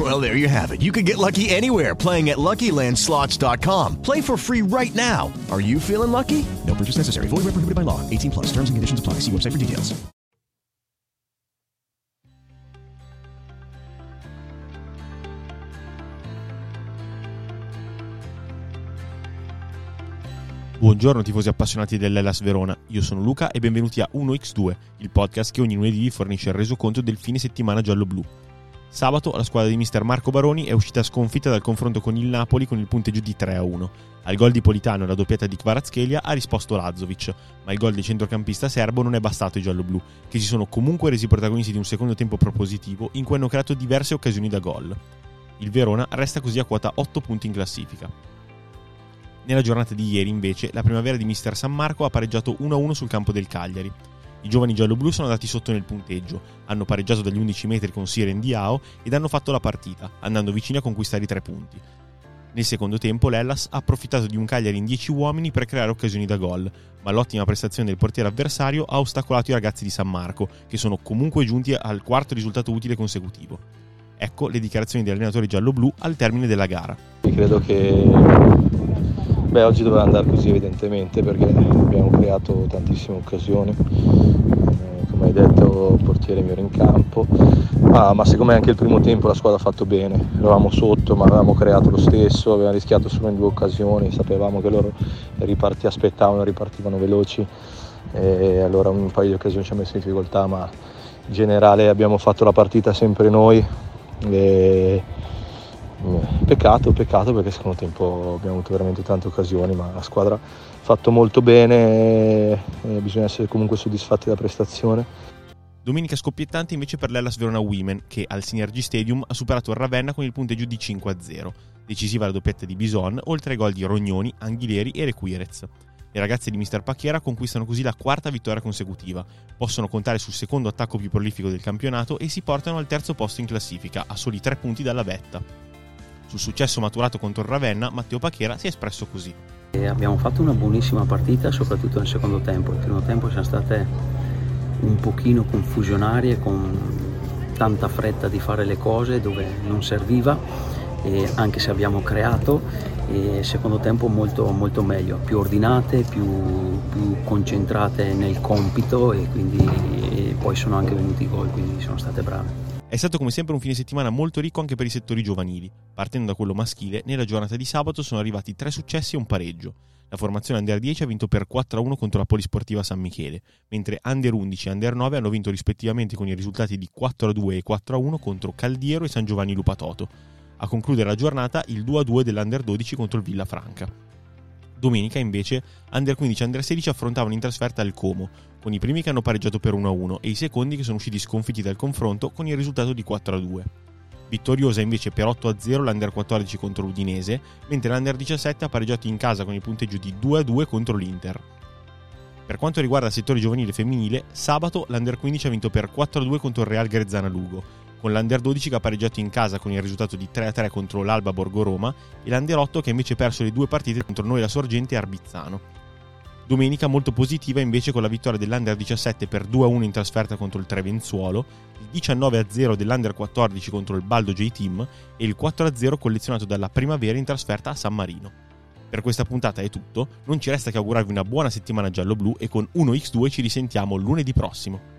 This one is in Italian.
Well, there you have it. You can get lucky anywhere playing at LuckyLandSlots.com. Play for free right now. Are you feeling lucky? No purchase necessary. Void where prohibited by law. 18 plus. Terms and conditions apply. See website for details. Buongiorno tifosi appassionati dell'Ellas Verona, io sono Luca e benvenuti a 1x2, il podcast che ogni lunedì vi fornisce il resoconto del fine settimana giallo-blu. Sabato la squadra di mister Marco Baroni è uscita sconfitta dal confronto con il Napoli con il punteggio di 3-1. Al gol di Politano e alla doppietta di Kvaratskhelia ha risposto Lazovic, ma il gol del centrocampista serbo non è bastato ai giallo-blu, che si sono comunque resi protagonisti di un secondo tempo propositivo in cui hanno creato diverse occasioni da gol. Il Verona resta così a quota 8 punti in classifica. Nella giornata di ieri, invece, la primavera di Mister San Marco ha pareggiato 1-1 sul campo del Cagliari. I giovani gialloblu sono andati sotto nel punteggio, hanno pareggiato dagli 11 metri con Siren Diao ed hanno fatto la partita, andando vicini a conquistare i tre punti. Nel secondo tempo l'Ellas ha approfittato di un Cagliari in 10 uomini per creare occasioni da gol, ma l'ottima prestazione del portiere avversario ha ostacolato i ragazzi di San Marco, che sono comunque giunti al quarto risultato utile consecutivo. Ecco le dichiarazioni degli allenatori gialloblu al termine della gara. Credo che Beh, oggi doveva andare così evidentemente perché abbiamo creato tantissime occasioni. Detto, portiere mio in campo, ah, ma secondo me anche il primo tempo la squadra ha fatto bene. Eravamo sotto, ma avevamo creato lo stesso, avevamo rischiato solo in due occasioni, sapevamo che loro riparti, aspettavano, ripartivano veloci e allora un paio di occasioni ci ha messo in difficoltà, ma in generale abbiamo fatto la partita sempre noi. E Peccato, peccato perché secondo tempo abbiamo avuto veramente tante occasioni, ma la squadra ha fatto molto bene bisogna essere comunque soddisfatti della prestazione. Domenica scoppiettante invece per l'Ellas Verona Women che al Synergy Stadium ha superato il Ravenna con il punteggio di 5-0. Decisiva la doppietta di Bison, oltre ai gol di Rognoni, Anghileri e Requirez. Le ragazze di Mister Pacchiera conquistano così la quarta vittoria consecutiva, possono contare sul secondo attacco più prolifico del campionato e si portano al terzo posto in classifica, a soli tre punti dalla vetta. Sul successo maturato contro il Ravenna, Matteo Pachera si è espresso così. E abbiamo fatto una buonissima partita, soprattutto nel secondo tempo. Il primo tempo siamo state un pochino confusionarie, con tanta fretta di fare le cose dove non serviva, anche se abbiamo creato. E secondo tempo molto, molto meglio, più ordinate, più, più concentrate nel compito e quindi e poi sono anche venuti i gol, quindi sono state brave. È stato come sempre un fine settimana molto ricco anche per i settori giovanili. Partendo da quello maschile, nella giornata di sabato sono arrivati tre successi e un pareggio. La formazione Under 10 ha vinto per 4-1 contro la Polisportiva San Michele, mentre Under 11 e Under 9 hanno vinto rispettivamente con i risultati di 4-2 e 4-1 contro Caldiero e San Giovanni Lupatoto. A concludere la giornata il 2-2 dell'Under 12 contro il Villafranca. Domenica invece Under 15 e Under 16 affrontavano in trasferta il Como, con i primi che hanno pareggiato per 1-1 e i secondi che sono usciti sconfitti dal confronto con il risultato di 4-2. Vittoriosa invece per 8-0 l'Under 14 contro l'Udinese, mentre l'Under 17 ha pareggiato in casa con il punteggio di 2-2 contro l'Inter. Per quanto riguarda il settore giovanile femminile, sabato l'Under 15 ha vinto per 4-2 contro il Real Grezzana Lugo, con l'Under 12 che ha pareggiato in casa con il risultato di 3-3 contro l'Alba Borgo Roma e l'Under 8 che ha invece perso le due partite contro noi la Sorgente e Arbizzano. Domenica molto positiva invece con la vittoria dell'Under 17 per 2-1 in trasferta contro il Trevenzuolo, il 19-0 dell'Under 14 contro il Baldo J-Team e il 4-0 collezionato dalla Primavera in trasferta a San Marino. Per questa puntata è tutto, non ci resta che augurarvi una buona settimana giallo-blu e con 1x2 ci risentiamo lunedì prossimo.